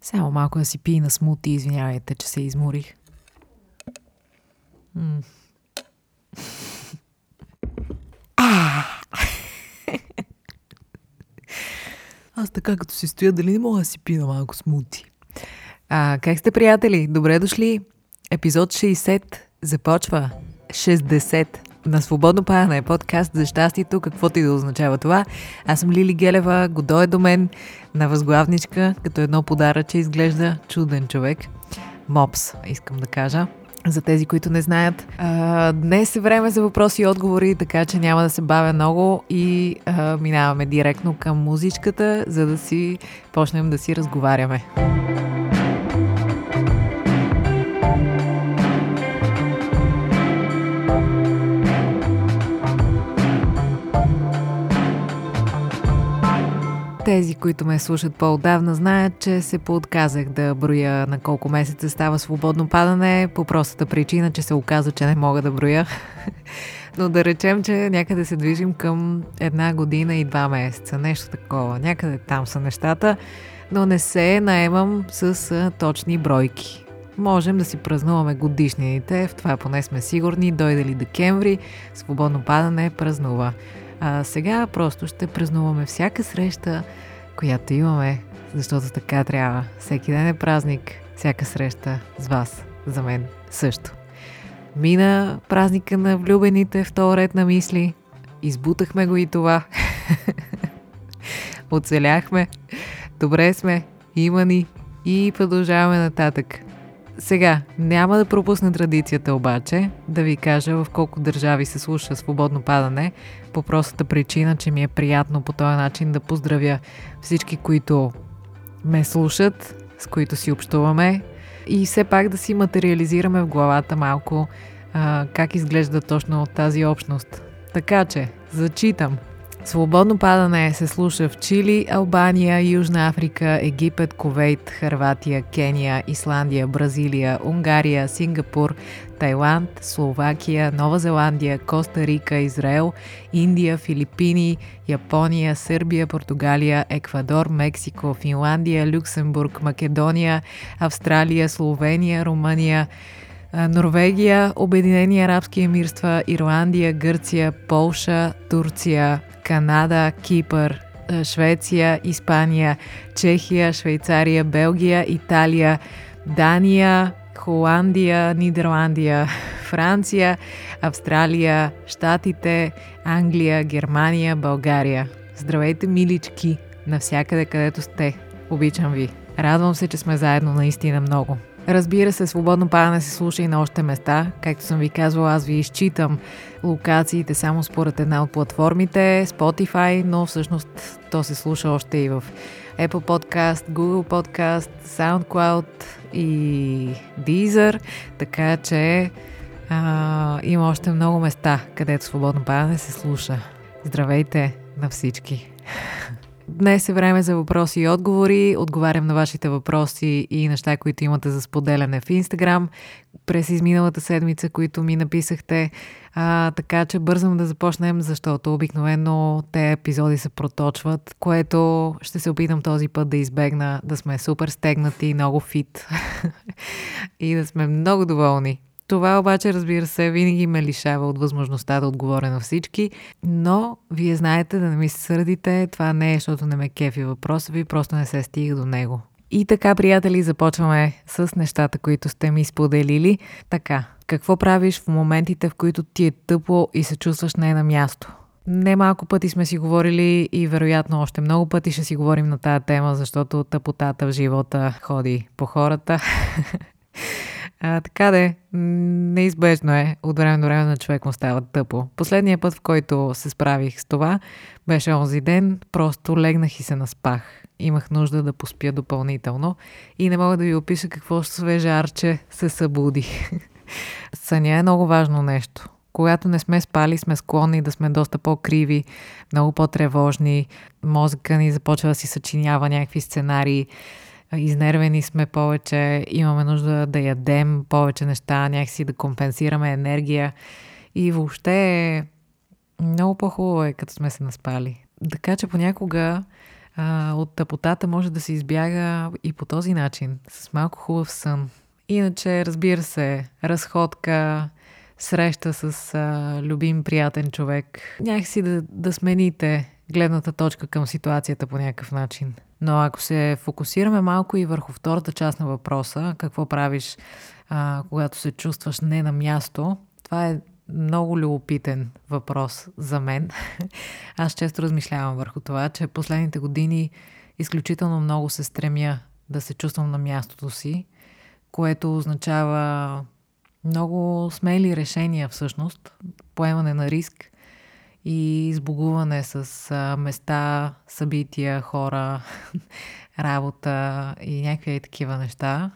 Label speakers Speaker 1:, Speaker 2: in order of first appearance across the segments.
Speaker 1: Само малко да си пи на смути, извинявайте, че се изморих. М. Аз така като си стоя, дали не мога да си пина малко смути? А, как сте, приятели? Добре дошли. Епизод 60 започва. 60 на Свободно падане, подкаст за щастието, каквото и да означава това. Аз съм Лили Гелева, годо е до мен на възглавничка, като едно подаръче изглежда чуден човек. Мопс, искам да кажа. За тези, които не знаят. Днес е време за въпроси и отговори, така че няма да се бавя много и минаваме директно към музичката, за да си почнем да си разговаряме. Тези, които ме слушат по-отдавна, знаят, че се поотказах да броя на колко месеца става свободно падане, по простата причина, че се оказа, че не мога да броя. Но да речем, че някъде се движим към една година и два месеца, нещо такова. Някъде там са нещата, но не се наемам с точни бройки. Можем да си празнуваме годишнините, в това поне сме сигурни, дойде ли декември, свободно падане празнува. А сега просто ще празнуваме всяка среща, която имаме, защото така трябва. Всеки ден е празник, всяка среща с вас, за мен също. Мина празника на влюбените в ред на мисли. Избутахме го и това. Оцеляхме. Добре сме. Има ни. И продължаваме нататък. Сега, няма да пропусна традицията обаче, да ви кажа в колко държави се слуша свободно падане, по простата причина, че ми е приятно по този начин да поздравя всички, които ме слушат, с които си общуваме и все пак да си материализираме в главата малко а, как изглежда точно тази общност. Така че, зачитам – Свободно падане се слуша в Чили, Албания, Южна Африка, Египет, Ковейт, Харватия, Кения, Исландия, Бразилия, Унгария, Сингапур, Тайланд, Словакия, Нова Зеландия, Коста Рика, Израел, Индия, Филипини, Япония, Сърбия, Португалия, Еквадор, Мексико, Финландия, Люксембург, Македония, Австралия, Словения, Румъния, Норвегия, Обединени арабски емирства, Ирландия, Гърция, Полша, Турция, Канада, Кипър, Швеция, Испания, Чехия, Швейцария, Белгия, Италия, Дания, Холандия, Нидерландия, Франция, Австралия, Штатите, Англия, Германия, България. Здравейте, милички, навсякъде където сте. Обичам ви. Радвам се, че сме заедно наистина много. Разбира се, свободно падане се слуша и на още места. Както съм ви казвала, аз ви изчитам локациите само според една от платформите, Spotify, но всъщност то се слуша още и в Apple Podcast, Google Podcast, SoundCloud и Deezer, така че а, има още много места, където свободно падане се слуша. Здравейте на всички! Днес е време за въпроси и отговори. Отговарям на вашите въпроси и неща, които имате за споделяне в Инстаграм през изминалата седмица, които ми написахте. А, така че бързам да започнем, защото обикновено те епизоди се проточват, което ще се опитам този път да избегна, да сме супер стегнати, много фит и да сме много доволни. Това обаче, разбира се, винаги ме лишава от възможността да отговоря на всички, но вие знаете да не ми се сърдите, това не е, защото не ме кефи въпроса ви, просто не се стига до него. И така, приятели, започваме с нещата, които сте ми споделили. Така, какво правиш в моментите, в които ти е тъпо и се чувстваш не на място? Не малко пъти сме си говорили и вероятно още много пъти ще си говорим на тая тема, защото тъпотата в живота ходи по хората. А, така де, неизбежно е. От време до време на човек му става тъпо. Последният път, в който се справих с това, беше онзи ден. Просто легнах и се наспах. Имах нужда да поспя допълнително и не мога да ви опиша какво свежарче се събуди. Съня е много важно нещо. Когато не сме спали, сме склонни да сме доста по-криви, много по-тревожни. Мозъка ни започва да си съчинява някакви сценарии изнервени сме повече, имаме нужда да ядем повече неща, някакси да компенсираме енергия и въобще много по-хубаво е, като сме се наспали. Така че понякога А, от тъпотата може да се избяга и по този начин, с малко хубав сън. Иначе, разбира се, разходка, среща с а, любим приятен човек. Някакси да, да смените гледната точка към ситуацията по някакъв начин. Но ако се фокусираме малко и върху втората част на въпроса, какво правиш, а, когато се чувстваш не на място, това е много любопитен въпрос за мен. Аз често размишлявам върху това, че последните години изключително много се стремя да се чувствам на мястото си, което означава много смели решения всъщност, поемане на риск и избогуване с места, събития, хора, работа и някакви такива неща.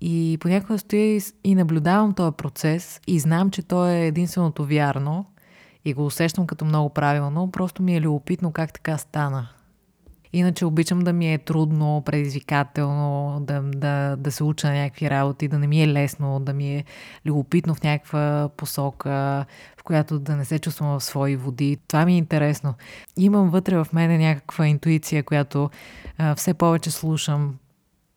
Speaker 1: И понякога стоя и наблюдавам този процес и знам, че то е единственото вярно и го усещам като много правилно. Просто ми е любопитно как така стана. Иначе обичам да ми е трудно, предизвикателно, да, да, да се уча на някакви работи, да не ми е лесно, да ми е любопитно в някаква посока, в която да не се чувствам в свои води. Това ми е интересно. Имам вътре в мене някаква интуиция, която а, все повече слушам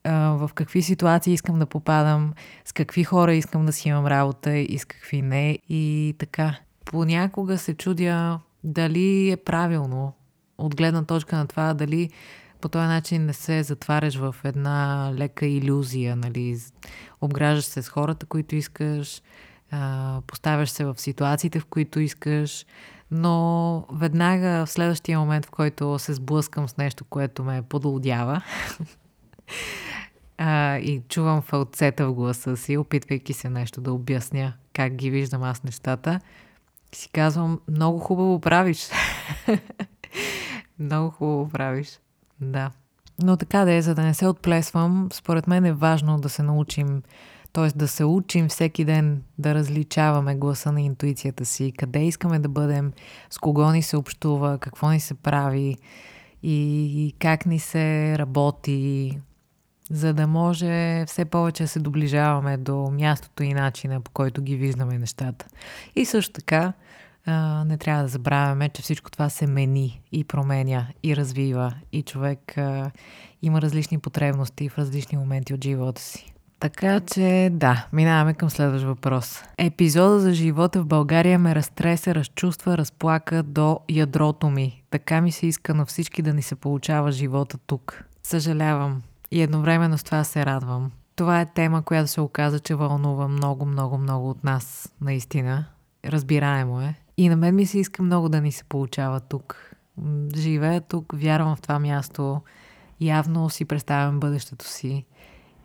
Speaker 1: в какви ситуации искам да попадам, с какви хора искам да си имам работа и с какви не. И така. Понякога се чудя дали е правилно от гледна точка на това, дали по този начин не се затваряш в една лека иллюзия, нали? Обграждаш се с хората, които искаш, поставяш се в ситуациите, в които искаш, но веднага в следващия момент, в който се сблъскам с нещо, което ме подлодява, а, и чувам фалцета в гласа си, опитвайки се нещо да обясня как ги виждам аз нещата, си казвам, много хубаво правиш. много хубаво правиш. Да. Но така да е, за да не се отплесвам, според мен е важно да се научим, т.е. да се учим всеки ден да различаваме гласа на интуицията си, къде искаме да бъдем, с кого ни се общува, какво ни се прави и как ни се работи, за да може все повече да се доближаваме до мястото и начина, по който ги виждаме нещата. И също така, а, не трябва да забравяме, че всичко това се мени и променя и развива и човек а, има различни потребности в различни моменти от живота си. Така че да, минаваме към следващ въпрос. Епизода за живота в България ме разтреса, разчувства, разплака до ядрото ми. Така ми се иска на всички да ни се получава живота тук. Съжалявам, и едновременно с това се радвам. Това е тема, която се оказа, че вълнува много, много, много от нас, наистина. Разбираемо е. И на мен ми се иска много да ни се получава тук. Живея тук, вярвам в това място, явно си представям бъдещето си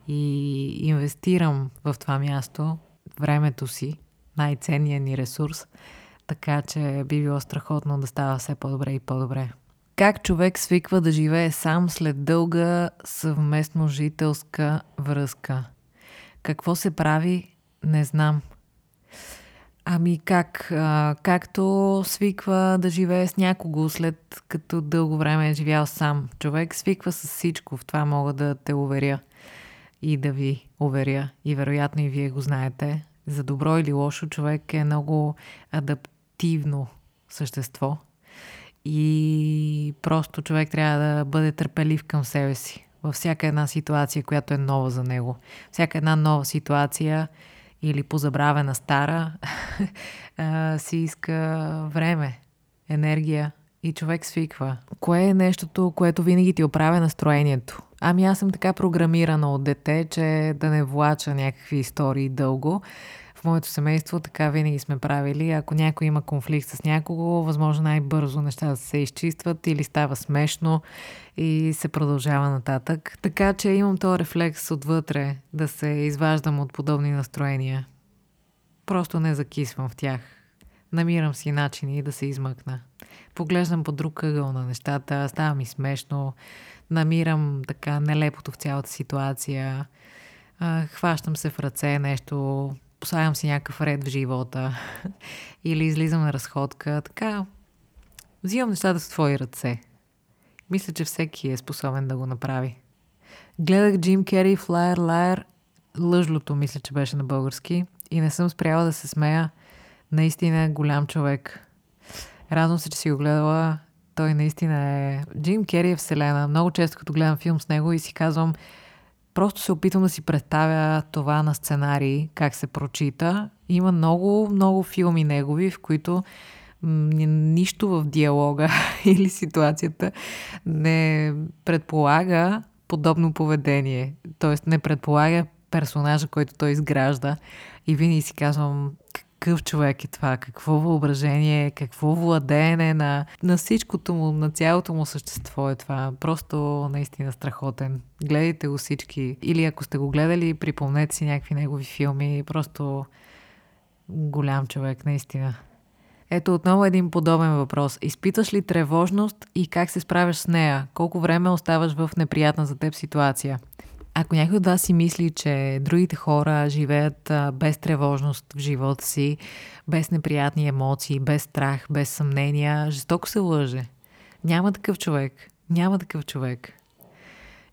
Speaker 1: и инвестирам в това място времето си, най-ценният ни ресурс, така че би било страхотно да става все по-добре и по-добре. Как човек свиква да живее сам след дълга съвместно жителска връзка? Какво се прави? Не знам. Ами как? Както свиква да живее с някого след като дълго време е живял сам. Човек свиква с всичко, в това мога да те уверя и да ви уверя. И вероятно и вие го знаете. За добро или лошо човек е много адаптивно същество – и просто човек трябва да бъде търпелив към себе си във всяка една ситуация, която е нова за него. Всяка една нова ситуация или позабравена стара си иска време, енергия и човек свиква. Кое е нещото, което винаги ти оправя настроението? Ами аз съм така програмирана от дете, че да не влача някакви истории дълго, в моето семейство така винаги сме правили. Ако някой има конфликт с някого, възможно най-бързо нещата се изчистват или става смешно и се продължава нататък. Така че имам този рефлекс отвътре да се изваждам от подобни настроения. Просто не закисвам в тях. Намирам си начини да се измъкна. Поглеждам по друг ъгъл на нещата, става ми смешно, намирам така нелепото в цялата ситуация, хващам се в ръце нещо, поставям си някакъв ред в живота или излизам на разходка. Така, взимам нещата в твои ръце. Мисля, че всеки е способен да го направи. Гледах Джим Кери Liar Liar, лъжлото, мисля, че беше на български, и не съм спряла да се смея. Наистина е голям човек. Радвам се, че си го гледала Той наистина е... Джим Кери е вселена. Много често като гледам филм с него и си казвам, просто се опитвам да си представя това на сценарий, как се прочита. Има много, много филми негови, в които нищо в диалога или ситуацията не предполага подобно поведение. Тоест не предполага персонажа, който той изгражда. И винаги си казвам, какъв човек е това, какво въображение, какво владеене на, на всичкото му, на цялото му същество е това. Просто наистина страхотен. Гледайте го всички. Или ако сте го гледали, припомнете си някакви негови филми. Просто голям човек, наистина. Ето отново един подобен въпрос. Изпитваш ли тревожност и как се справяш с нея? Колко време оставаш в неприятна за теб ситуация? Ако някой от вас си мисли, че другите хора живеят без тревожност в живота си, без неприятни емоции, без страх, без съмнения, жестоко се лъже. Няма такъв човек. Няма такъв човек.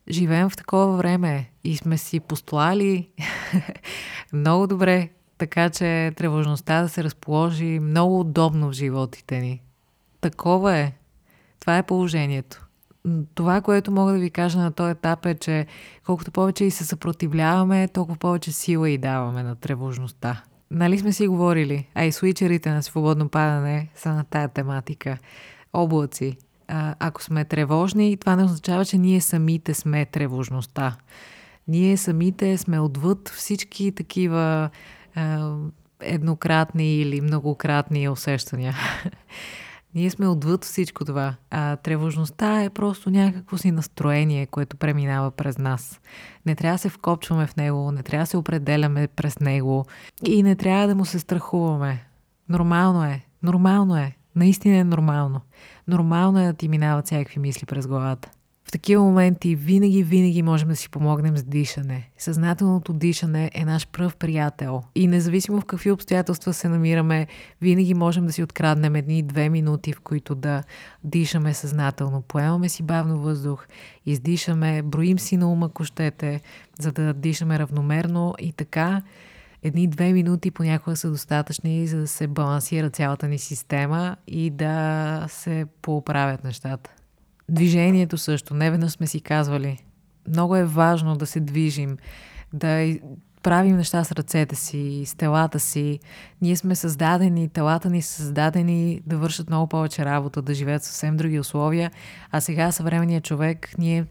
Speaker 1: Живеем в такова време и сме си постлали много добре, така че тревожността да се разположи много удобно в животите ни. Такова е. Това е положението това, което мога да ви кажа на този етап е, че колкото повече и се съпротивляваме, толкова повече сила и даваме на тревожността. Нали сме си говорили, а и свичерите на свободно падане са на тая тематика. Облаци. А, ако сме тревожни, това не означава, че ние самите сме тревожността. Ние самите сме отвъд всички такива а, еднократни или многократни усещания. Ние сме отвъд всичко това. А тревожността е просто някакво си настроение, което преминава през нас. Не трябва да се вкопчваме в него, не трябва да се определяме през него и не трябва да му се страхуваме. Нормално е. Нормално е. Наистина е нормално. Нормално е да ти минават всякакви мисли през главата. В такива моменти винаги, винаги можем да си помогнем с дишане. Съзнателното дишане е наш пръв приятел. И независимо в какви обстоятелства се намираме, винаги можем да си откраднем едни-две минути, в които да дишаме съзнателно. Поемаме си бавно въздух, издишаме, броим си на ума кощете, за да дишаме равномерно и така едни-две минути понякога са достатъчни, за да се балансира цялата ни система и да се поправят нещата. Движението също. Не веднъж сме си казвали. Много е важно да се движим, да правим неща с ръцете си, с телата си. Ние сме създадени, телата ни са създадени да вършат много повече работа, да живеят съвсем други условия. А сега съвременният човек, ние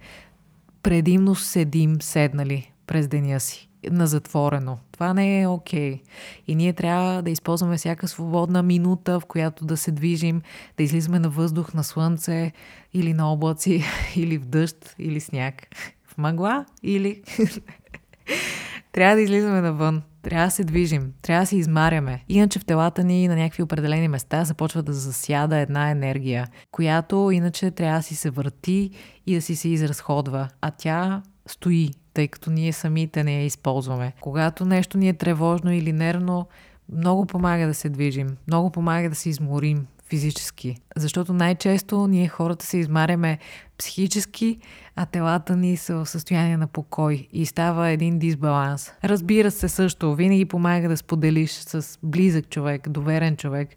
Speaker 1: предимно седим седнали през деня си на затворено. Това не е окей. Okay. И ние трябва да използваме всяка свободна минута, в която да се движим, да излизаме на въздух, на слънце или на облаци, или в дъжд, или сняг. В мъгла или... трябва да излизаме навън. Трябва да се движим, трябва да се измаряме. Иначе в телата ни на някакви определени места започва да засяда една енергия, която иначе трябва да си се върти и да си се изразходва. А тя стои, тъй като ние самите не я използваме. Когато нещо ни е тревожно или нервно, много помага да се движим, много помага да се изморим физически. Защото най-често ние хората се измаряме психически, а телата ни са в състояние на покой и става един дисбаланс. Разбира се също, винаги помага да споделиш с близък човек, доверен човек,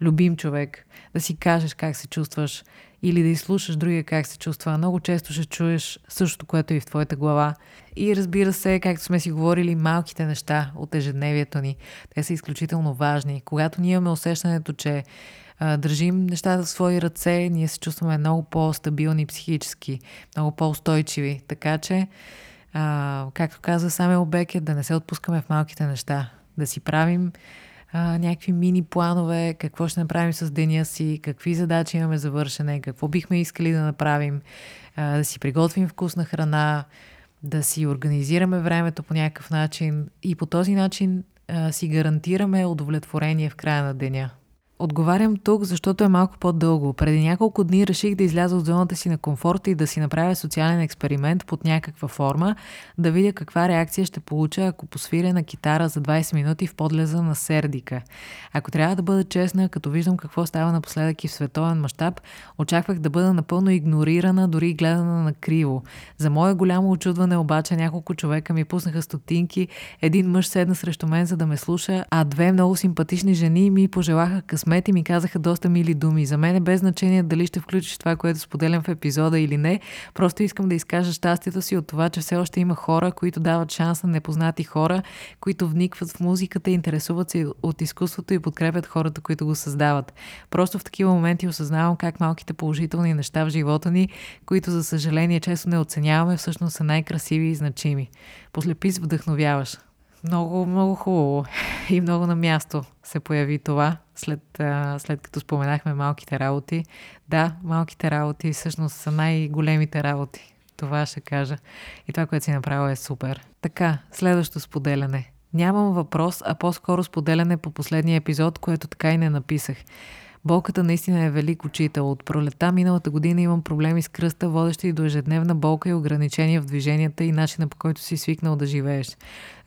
Speaker 1: любим човек, да си кажеш как се чувстваш или да изслушаш другия как се чувства. Много често ще чуеш същото, което и в твоята глава. И разбира се, както сме си говорили, малките неща от ежедневието ни, те са изключително важни. Когато ние имаме усещането, че а, държим нещата в свои ръце, ние се чувстваме много по-стабилни психически, много по-устойчиви. Така че, а, както каза Самел Бекет, да не се отпускаме в малките неща, да си правим а, някакви мини планове, какво ще направим с деня си, какви задачи имаме за вършене, какво бихме искали да направим, а, да си приготвим вкусна храна, да си организираме времето по някакъв начин и по този начин а, си гарантираме удовлетворение в края на деня. Отговарям тук, защото е малко по-дълго. Преди няколко дни реших да изляза от зоната си на комфорта и да си направя социален експеримент под някаква форма, да видя каква реакция ще получа, ако посвиря на китара за 20 минути в подлеза на Сердика. Ако трябва да бъда честна, като виждам какво става напоследък и в световен мащаб, очаквах да бъда напълно игнорирана, дори гледана на криво. За мое голямо очудване обаче няколко човека ми пуснаха стотинки, един мъж седна срещу мен за да ме слуша, а две много симпатични жени ми пожелаха късмет късмет и ми казаха доста мили думи. За мен е без значение дали ще включиш това, което споделям в епизода или не. Просто искам да изкажа щастието си от това, че все още има хора, които дават шанс на непознати хора, които вникват в музиката, интересуват се от изкуството и подкрепят хората, които го създават. Просто в такива моменти осъзнавам как малките положителни неща в живота ни, които за съжаление често не оценяваме, всъщност са най-красиви и значими. Послепис вдъхновяваш. Много, много хубаво и много на място се появи това, след, след като споменахме малките работи. Да, малките работи всъщност са най-големите работи. Това ще кажа. И това, което си направил е супер. Така, следващо споделяне. Нямам въпрос, а по-скоро споделяне по последния епизод, което така и не написах. Болката наистина е велик учител. От пролета миналата година имам проблеми с кръста, водещи до ежедневна болка и ограничения в движенията и начина по който си свикнал да живееш.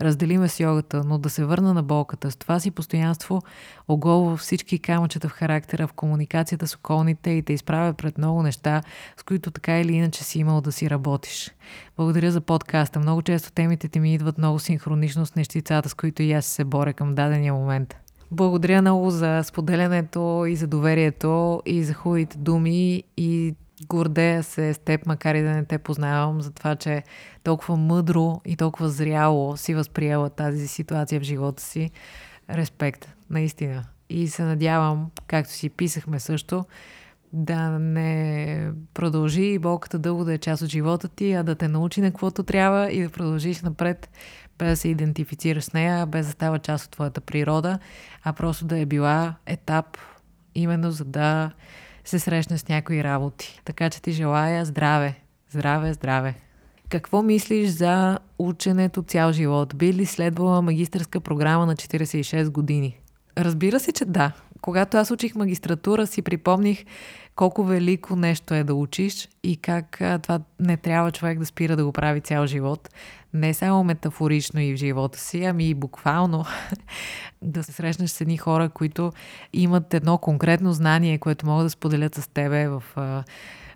Speaker 1: Разделиме с йогата, но да се върна на болката. С това си постоянство оголва всички камъчета в характера, в комуникацията с околните и те изправя пред много неща, с които така или иначе си имал да си работиш. Благодаря за подкаста. Много често темите ти ми идват много синхронично с нещицата, с които и аз се боря към дадения момент. Благодаря много за споделянето и за доверието и за хубавите думи и гордея се с теб, макар и да не те познавам, за това, че толкова мъдро и толкова зряло си възприела тази ситуация в живота си. Респект, наистина. И се надявам, както си писахме също, да не продължи болката дълго да е част от живота ти, а да те научи на каквото трябва и да продължиш напред без да се идентифицираш с нея, без да става част от твоята природа, а просто да е била етап именно за да се срещне с някои работи. Така че ти желая здраве, здраве, здраве. Какво мислиш за ученето цял живот? Би ли следвала магистърска програма на 46 години? Разбира се, че да. Когато аз учих магистратура, си припомних колко велико нещо е да учиш и как това не трябва човек да спира да го прави цял живот. Не само метафорично и в живота си, ами и буквално да се срещнеш с едни хора, които имат едно конкретно знание, което могат да споделят с тебе в а,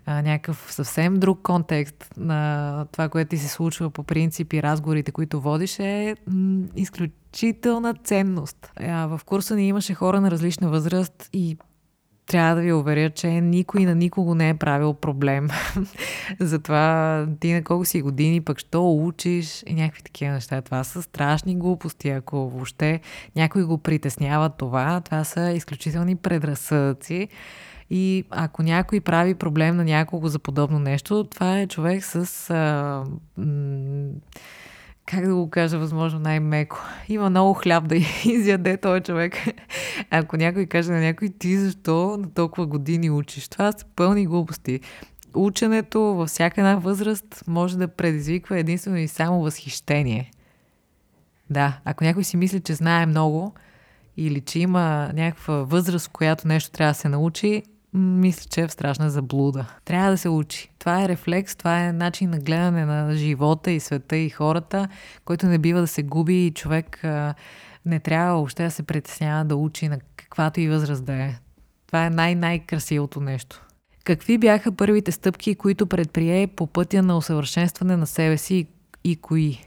Speaker 1: а, някакъв съвсем друг контекст на това, което ти се случва по принцип и разговорите, които водиш, е м- изключителна ценност. А, в курса ни имаше хора на различна възраст и трябва да ви уверя, че никой на никого не е правил проблем. Затова ти на колко си години, пък що учиш и някакви такива неща. Това са страшни глупости. Ако въобще някой го притеснява това, това са изключителни предразсъдъци. И ако някой прави проблем на някого за подобно нещо, това е човек с... А, м- как да го кажа, възможно най-меко. Има много хляб да изяде този човек. Ако някой каже на някой, ти защо на толкова години учиш? Това са пълни глупости. Ученето във всяка една възраст може да предизвиква единствено и само възхищение. Да, ако някой си мисли, че знае много или че има някаква възраст, в която нещо трябва да се научи, мисля, че е в страшна заблуда. Трябва да се учи. Това е рефлекс, това е начин на гледане на живота и света и хората, който не бива да се губи и човек а, не трябва въобще да се притеснява да учи на каквато и възраст да е. Това е най-най-красивото нещо. Какви бяха първите стъпки, които предприе по пътя на усъвършенстване на себе си и кои?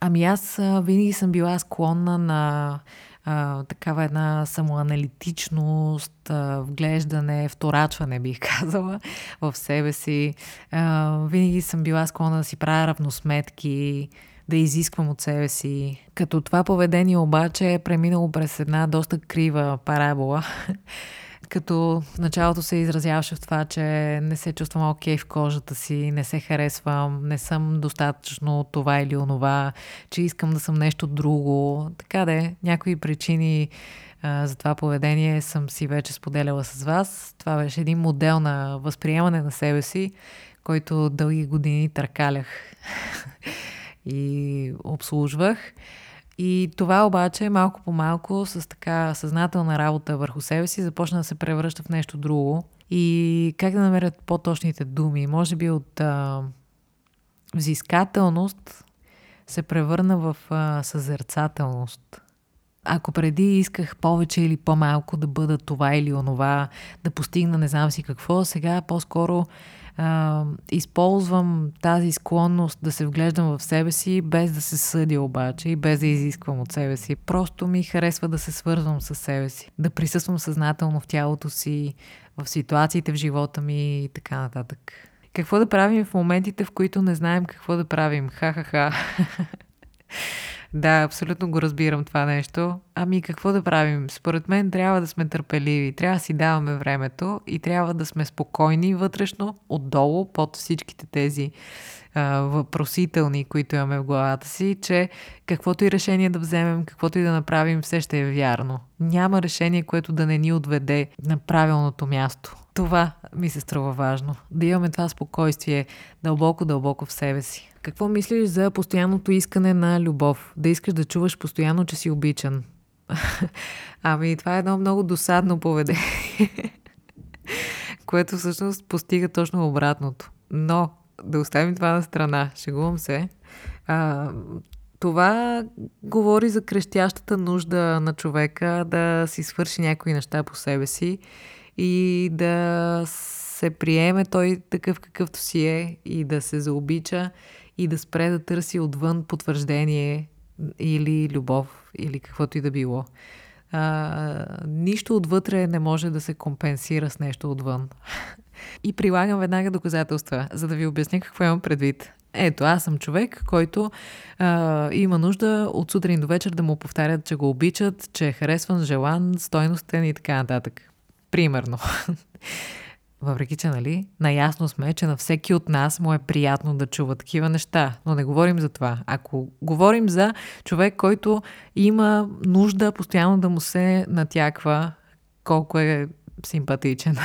Speaker 1: Ами аз винаги съм била склонна на а, такава една самоаналитичност, а, вглеждане, вторачване, бих казала, в себе си. А, винаги съм била склонна да си правя равносметки, да изисквам от себе си. Като това поведение обаче е преминало през една доста крива парабола, като в началото се изразяваше в това, че не се чувствам окей okay в кожата си, не се харесвам, не съм достатъчно това или онова, че искам да съм нещо друго. Така де, някои причини а, за това поведение съм си вече споделяла с вас. Това беше един модел на възприемане на себе си, който дълги години търкалях и обслужвах. И това обаче малко по малко с така съзнателна работа върху себе си започна да се превръща в нещо друго. И как да намерят по-точните думи? Може би от а, взискателност се превърна в а, съзерцателност. Ако преди исках повече или по-малко да бъда това или онова, да постигна не знам си какво, сега по-скоро а, използвам тази склонност да се вглеждам в себе си, без да се съдя обаче и без да изисквам от себе си. Просто ми харесва да се свързвам с себе си, да присъствам съзнателно в тялото си, в ситуациите в живота ми и така нататък. Какво да правим в моментите, в които не знаем какво да правим? Ха-ха-ха. Да, абсолютно го разбирам това нещо. Ами какво да правим? Според мен трябва да сме търпеливи, трябва да си даваме времето и трябва да сме спокойни вътрешно, отдолу, под всичките тези а, въпросителни, които имаме в главата си, че каквото и решение да вземем, каквото и да направим, все ще е вярно. Няма решение, което да не ни отведе на правилното място. Това ми се струва важно. Да имаме това спокойствие дълбоко-дълбоко в себе си. Какво мислиш за постоянното искане на любов? Да искаш да чуваш постоянно, че си обичан. ами, това е едно много досадно поведение, което всъщност постига точно обратното. Но, да оставим това на страна, шегувам се. А, това говори за крещящата нужда на човека да си свърши някои неща по себе си и да се приеме той такъв какъвто си е и да се заобича и да спре да търси отвън потвърждение или любов или каквото и да било. А, нищо отвътре не може да се компенсира с нещо отвън. И прилагам веднага доказателства, за да ви обясня какво имам предвид. Ето, аз съм човек, който а, има нужда от сутрин до вечер да му повтарят, че го обичат, че е харесван, желан, стойностен и така нататък. Примерно. Въпреки, че, нали, наясно сме, че на всеки от нас му е приятно да чува такива неща, но не говорим за това. Ако говорим за човек, който има нужда постоянно да му се натяква колко е симпатичен,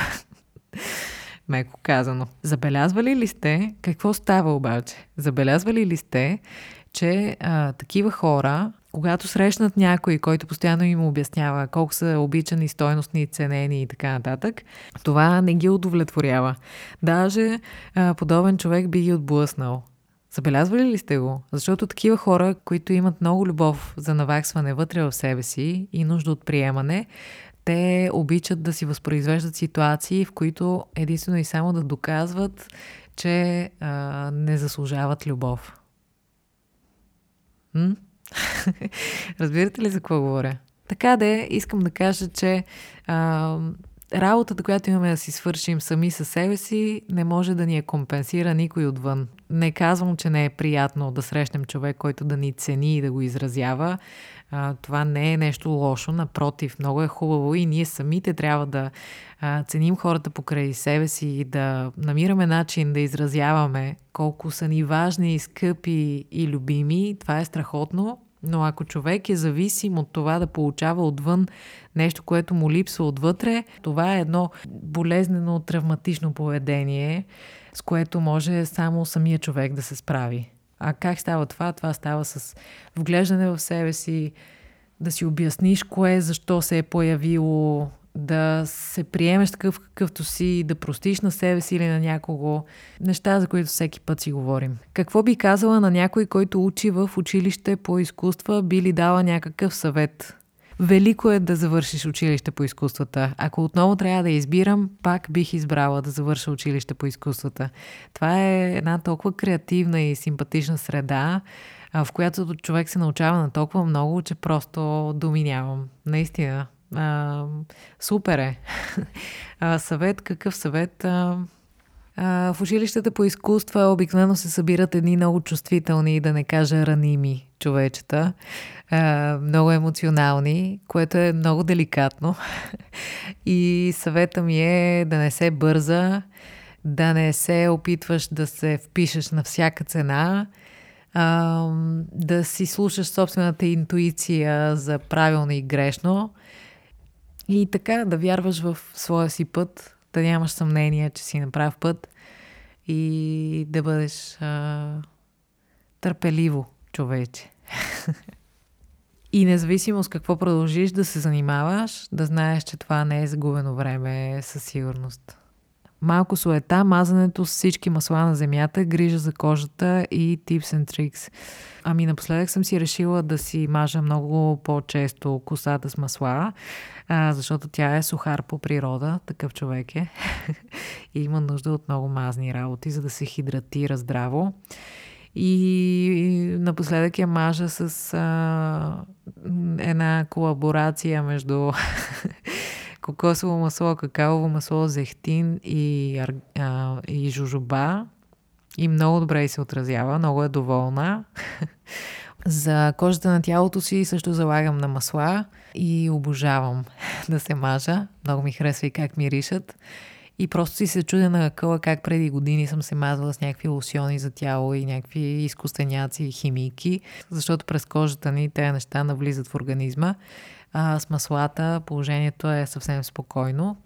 Speaker 1: меко казано. Забелязвали ли сте какво става обаче? Забелязвали ли сте, че а, такива хора когато срещнат някой, който постоянно им обяснява колко са обичани, стойностни, ценени и така нататък, това не ги удовлетворява. Даже а, подобен човек би ги отблъснал. Забелязвали ли сте го? Защото такива хора, които имат много любов за наваксване вътре в себе си и нужда от приемане, те обичат да си възпроизвеждат ситуации, в които единствено и само да доказват, че а, не заслужават любов. М? Разбирате ли за какво говоря? Така де, искам да кажа, че а, работата, която имаме да си свършим сами със себе си, не може да ни е компенсира никой отвън. Не казвам, че не е приятно да срещнем човек, който да ни цени и да го изразява. А, това не е нещо лошо, напротив, много е хубаво и ние самите трябва да а, ценим хората покрай себе си и да намираме начин да изразяваме колко са ни важни, скъпи и любими. Това е страхотно, но ако човек е зависим от това да получава отвън нещо, което му липсва отвътре, това е едно болезнено, травматично поведение, с което може само самия човек да се справи. А как става това? Това става с вглеждане в себе си, да си обясниш кое, защо се е появило, да се приемеш такъв какъвто си, да простиш на себе си или на някого. Неща, за които всеки път си говорим. Какво би казала на някой, който учи в училище по изкуства, би ли дала някакъв съвет? Велико е да завършиш училище по изкуствата. Ако отново трябва да избирам, пак бих избрала да завърша училище по изкуствата. Това е една толкова креативна и симпатична среда, в която човек се научава на толкова много, че просто доминявам. Наистина. А, супер е. А, съвет, какъв съвет? А, а, в училищата по изкуства обикновено се събират едни много чувствителни, да не кажа раними човечета, а, много емоционални, което е много деликатно. И съвета ми е да не се бърза, да не се опитваш да се впишеш на всяка цена, а, да си слушаш собствената интуиция за правилно и грешно. И така да вярваш в своя си път, да нямаш съмнение, че си направ път и да бъдеш а, търпеливо човече. и независимо с какво продължиш да се занимаваш, да знаеш, че това не е загубено време със сигурност. Малко суета, мазането с всички масла на земята, грижа за кожата и tips and tricks. Ами напоследък съм си решила да си мажа много по-често косата с масла, защото тя е сухар по природа, такъв човек е. и има нужда от много мазни работи, за да се хидратира здраво. И напоследък я мажа с а, една колаборация между кокосово масло, какаово масло, зехтин и, а, и жужоба. И много добре се отразява, много е доволна. За кожата на тялото си също залагам на масла и обожавам да се мажа. Много ми харесва и как миришат. И просто си се чудя на къла как преди години съм се мазала с някакви лосиони за тяло и някакви изкуственяци и химики, защото през кожата ни тези неща навлизат в организма. А, с маслата положението е съвсем спокойно.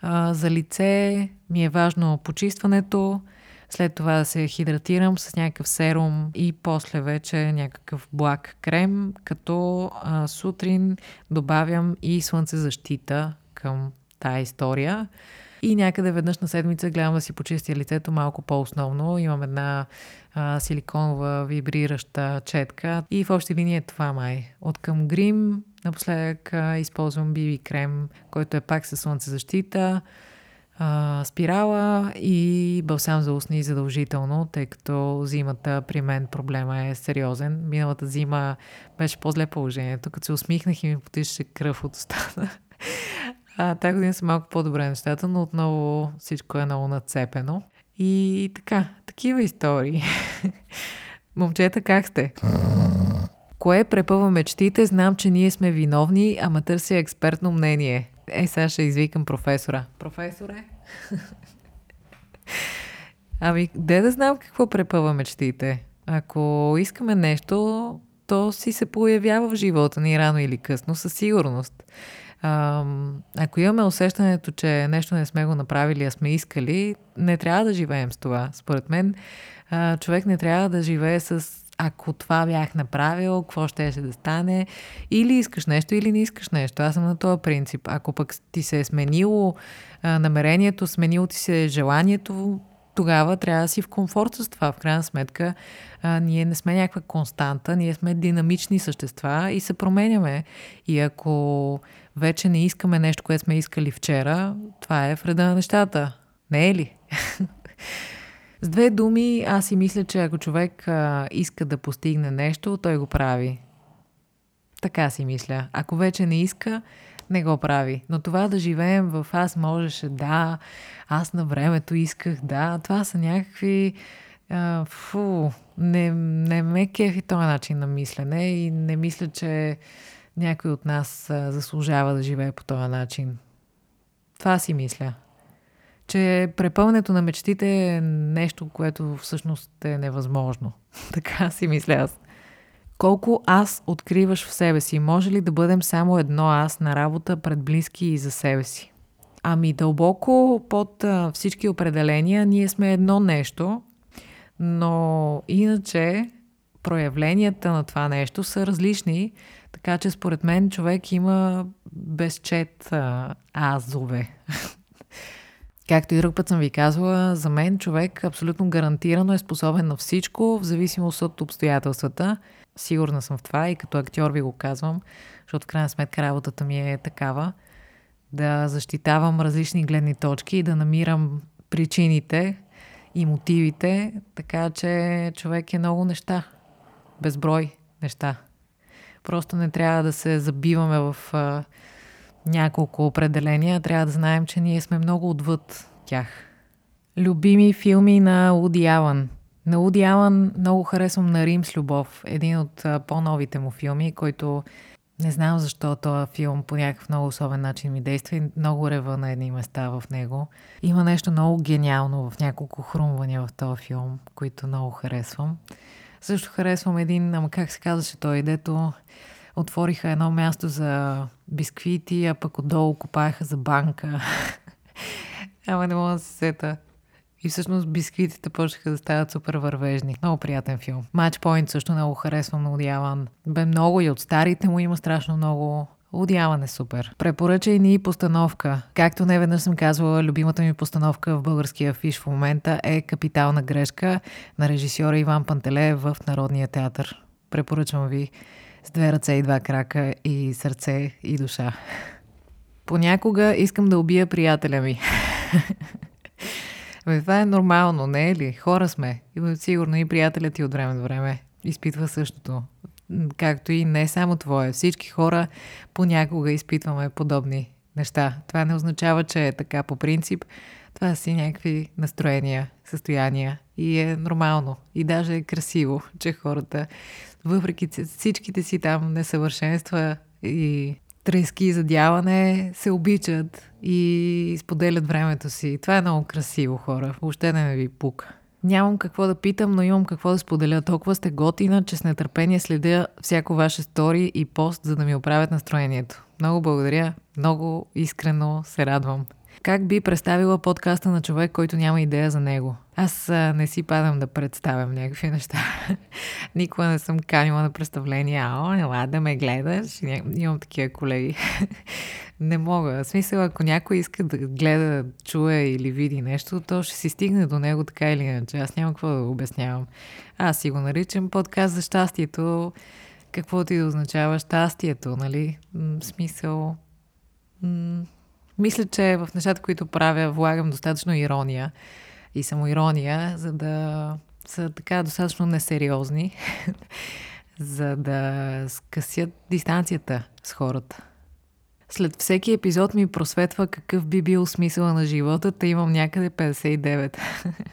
Speaker 1: А, за лице ми е важно почистването, след това да се хидратирам с някакъв серум и после вече някакъв благ крем, като а, сутрин добавям и слънцезащита към тая история. И някъде веднъж на седмица гледам да си почистя лицето малко по-основно. Имам една а, силиконова вибрираща четка и в общи линии е това май. От към грим напоследък а, използвам BB крем, който е пак със слънцезащита, а, спирала и балсам за устни задължително, тъй като зимата при мен проблема е сериозен. Миналата зима беше по-зле положението, като се усмихнах и ми потичаше кръв от устата. А, тази година са малко по-добре нещата, но отново всичко е много нацепено. И така, такива истории. Момчета, как сте? Кое препъва мечтите? Знам, че ние сме виновни, ама търся експертно мнение. Е, сега ще извикам професора. Професоре? ами, де да знам какво препъва мечтите? Ако искаме нещо, то си се появява в живота ни рано или късно, със сигурност. А, ако имаме усещането, че нещо не сме го направили, а сме искали, не трябва да живеем с това. Според мен, а, човек не трябва да живее с ако това бях направил, какво ще да стане. Или искаш нещо, или не искаш нещо. Аз съм на този принцип. Ако пък ти се е сменило а, намерението, сменило ти се желанието, тогава трябва да си в комфорт с това. В крайна сметка, а, ние не сме някаква константа, ние сме динамични същества и се променяме. И ако вече не искаме нещо, което сме искали вчера, това е вреда на нещата. Не е ли? С две думи, аз си мисля, че ако човек а, иска да постигне нещо, той го прави. Така си мисля. Ако вече не иска, не го прави. Но това да живеем в аз можеше, да, аз на времето исках, да, това са някакви... А, фу, не, не ме кефи този начин на мислене и не мисля, че някой от нас а, заслужава да живее по този начин. Това си мисля. Че препълнето на мечтите е нещо, което всъщност е невъзможно. така си мисля аз. Колко аз откриваш в себе си? Може ли да бъдем само едно аз на работа пред близки и за себе си? Ами дълбоко под а, всички определения ние сме едно нещо, но иначе проявленията на това нещо са различни, така че според мен човек има безчет а, азове. Както и друг път съм ви казвала, за мен човек абсолютно гарантирано е способен на всичко, в зависимост от обстоятелствата. Сигурна съм в това и като актьор ви го казвам, защото в крайна сметка работата ми е такава. Да защитавам различни гледни точки и да намирам причините и мотивите, така че човек е много неща. Безброй неща. Просто не трябва да се забиваме в няколко определения. Трябва да знаем, че ние сме много отвъд тях. Любими филми на Уди Алън. На Уди Алън много харесвам на Рим с любов. Един от по-новите му филми, който не знам защо този филм по някакъв много особен начин ми действа и много рева на едни места в него. Има нещо много гениално в няколко хрумвания в този филм, които много харесвам. Също харесвам един, ама как се казваше той, дето отвориха едно място за бисквити, а пък отдолу копаеха за банка. ама не мога да се сета. И всъщност бисквитите почнаха да стават супер вървежни. Много приятен филм. Point също много харесвам на Одиаван. Бе много и от старите му има страшно много. Одяване супер. Препоръчай ни постановка. Както не веднъж съм казвала, любимата ми постановка в българския фиш в момента е Капитална грешка на режисьора Иван Пантелеев в Народния театър. Препоръчвам ви с две ръце и два крака и сърце и душа. Понякога искам да убия приятеля ми. Бе, това е нормално, не е ли? Хора сме. И сигурно и приятелят ти от време до време изпитва същото. Както и не само твое. Всички хора понякога изпитваме подобни неща. Това не означава, че е така по принцип. Това си някакви настроения, състояния и е нормално. И даже е красиво, че хората, въпреки всичките си там несъвършенства и трески и задяване се обичат и споделят времето си. Това е много красиво, хора. Въобще не ме ви пука. Нямам какво да питам, но имам какво да споделя. Толкова сте готина, че с нетърпение следя всяко ваше стори и пост, за да ми оправят настроението. Много благодаря, много искрено се радвам. Как би представила подкаста на човек, който няма идея за него? Аз а, не си падам да представям някакви неща. Никога не съм канила на представление. Ао, ела да ме гледаш. Имам такива колеги. не мога. В смисъл, ако някой иска да гледа, чуе или види нещо, то ще си стигне до него така или иначе. Аз няма какво да го обяснявам. Аз си го наричам подкаст за щастието. Какво ти да означава щастието, нали? В смисъл... М- мисля, че в нещата, които правя, влагам достатъчно ирония и самоирония, за да са така достатъчно несериозни, за да скъсят дистанцията с хората. След всеки епизод ми просветва какъв би бил смисъла на живота, та имам някъде 59.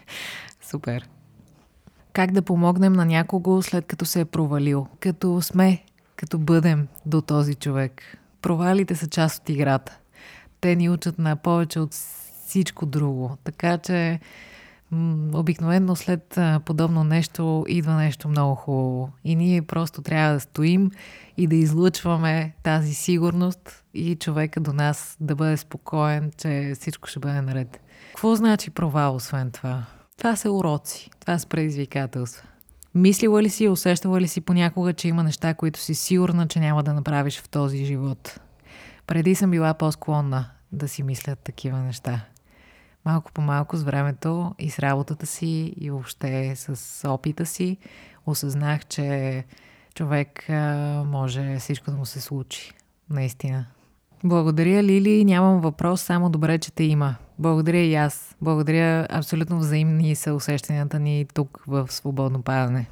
Speaker 1: Супер. Как да помогнем на някого след като се е провалил? Като сме, като бъдем до този човек. Провалите са част от играта те ни учат на повече от всичко друго. Така че обикновено след подобно нещо идва нещо много хубаво. И ние просто трябва да стоим и да излъчваме тази сигурност и човека до нас да бъде спокоен, че всичко ще бъде наред. Какво значи провал, освен това? Това са уроци, това са предизвикателства. Мислила ли си, усещала ли си понякога, че има неща, които си сигурна, че няма да направиш в този живот? Преди съм била по-склонна да си мислят такива неща. Малко по малко с времето и с работата си и въобще с опита си осъзнах, че човек може всичко да му се случи. Наистина. Благодаря, Лили. Нямам въпрос, само добре, че те има. Благодаря и аз. Благодаря абсолютно взаимни са усещанията ни тук в Свободно падане.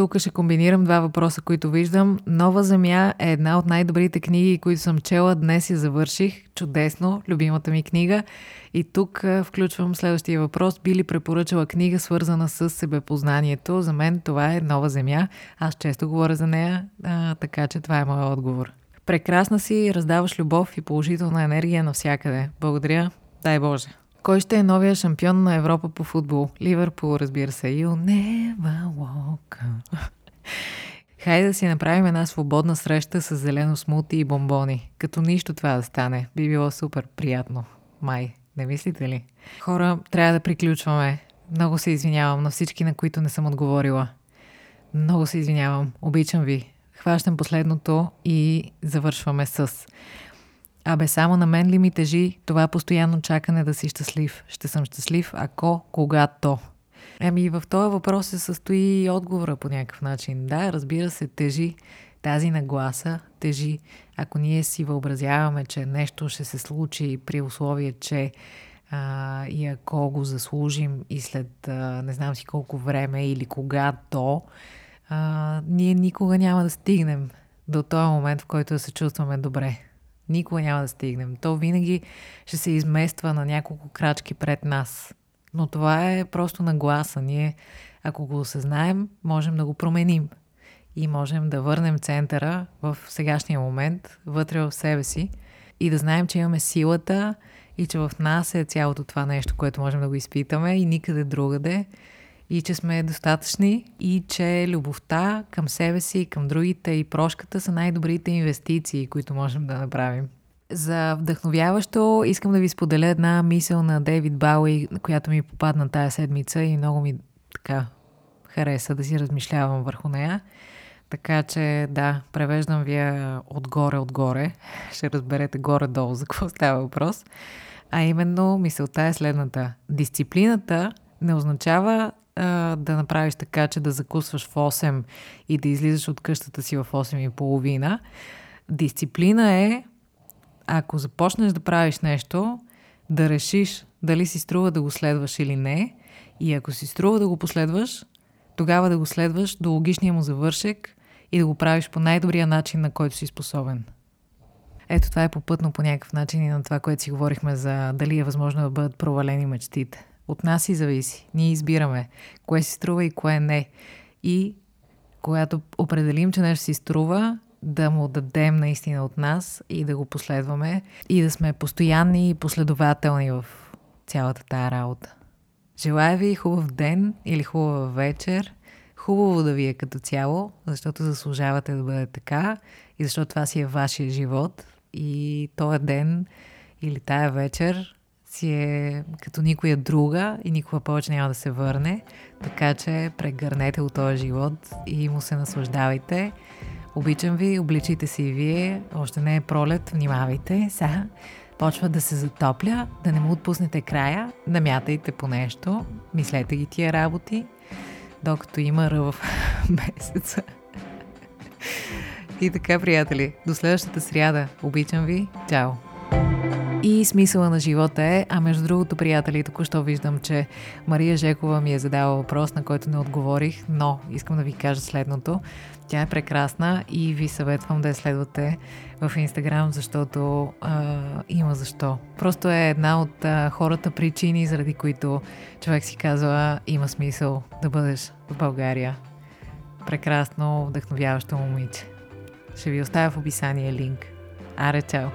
Speaker 1: Тук ще комбинирам два въпроса, които виждам. Нова земя е една от най-добрите книги, които съм чела. Днес я завърших. Чудесно. Любимата ми книга. И тук включвам следващия въпрос. Би ли препоръчала книга, свързана с себепознанието? За мен това е Нова земя. Аз често говоря за нея, а, така че това е моят отговор. Прекрасна си, раздаваш любов и положителна енергия навсякъде. Благодаря. Дай Боже. Кой ще е новия шампион на Европа по футбол? Ливърпул, разбира се. You'll never walk. Хайде да си направим една свободна среща с зелено смути и бомбони. Като нищо това да стане. Би било супер приятно. Май, не мислите ли? Хора, трябва да приключваме. Много се извинявам на всички, на които не съм отговорила. Много се извинявам. Обичам ви. Хващам последното и завършваме с Абе, само на мен ли ми тежи това постоянно чакане да си щастлив? Ще съм щастлив, ако, когато. Еми, в този въпрос се състои и отговора по някакъв начин. Да, разбира се, тежи тази нагласа, тежи. Ако ние си въобразяваме, че нещо ще се случи при условие, че а, и ако го заслужим и след а, не знам си колко време или когато, а, ние никога няма да стигнем до този момент, в който да се чувстваме добре. Никога няма да стигнем. То винаги ще се измества на няколко крачки пред нас. Но това е просто нагласа. Ние, ако го осъзнаем, можем да го променим. И можем да върнем центъра в сегашния момент, вътре в себе си и да знаем, че имаме силата и че в нас е цялото това нещо, което можем да го изпитаме и никъде другаде и че сме достатъчни и че любовта към себе си, към другите и прошката са най-добрите инвестиции, които можем да направим. За вдъхновяващо искам да ви споделя една мисъл на Дейвид Бауи, която ми попадна тая седмица и много ми така хареса да си размишлявам върху нея. Така че да, превеждам ви отгоре-отгоре. Ще разберете горе-долу за какво става въпрос. А именно мисълта е следната. Дисциплината не означава а, да направиш така, че да закусваш в 8 и да излизаш от къщата си в 8 и половина. Дисциплина е, ако започнеш да правиш нещо, да решиш дали си струва да го следваш или не. И ако си струва да го последваш, тогава да го следваш до логичния му завършек и да го правиш по най-добрия начин, на който си способен. Ето това е попътно по някакъв начин и на това, което си говорихме за дали е възможно да бъдат провалени мечтите. От нас и зависи. Ние избираме кое си струва и кое не. И когато определим, че нещо си струва, да му дадем наистина от нас и да го последваме и да сме постоянни и последователни в цялата тая работа. Желая ви хубав ден или хубава вечер. Хубаво да ви е като цяло, защото заслужавате да бъде така и защото това си е вашия живот и този ден или тая вечер си е като никоя друга и никога повече няма да се върне. Така че прегърнете от този живот и му се наслаждавайте. Обичам ви, обличайте се и вие. Още не е пролет, внимавайте. Сега почва да се затопля, да не му отпуснете края, намятайте по нещо, мислете ги тия работи, докато има ръв месеца. И така, приятели, до следващата сряда. Обичам ви. Чао! И смисъла на живота е, а между другото, приятели, току-що виждам, че Мария Жекова ми е задала въпрос, на който не отговорих, но искам да ви кажа следното. Тя е прекрасна и ви съветвам да я следвате в Инстаграм, защото а, има защо. Просто е една от а, хората причини, заради които човек си казва има смисъл да бъдеш в България. Прекрасно, вдъхновяващо момиче. Ще ви оставя в описание линк. Аре, чао!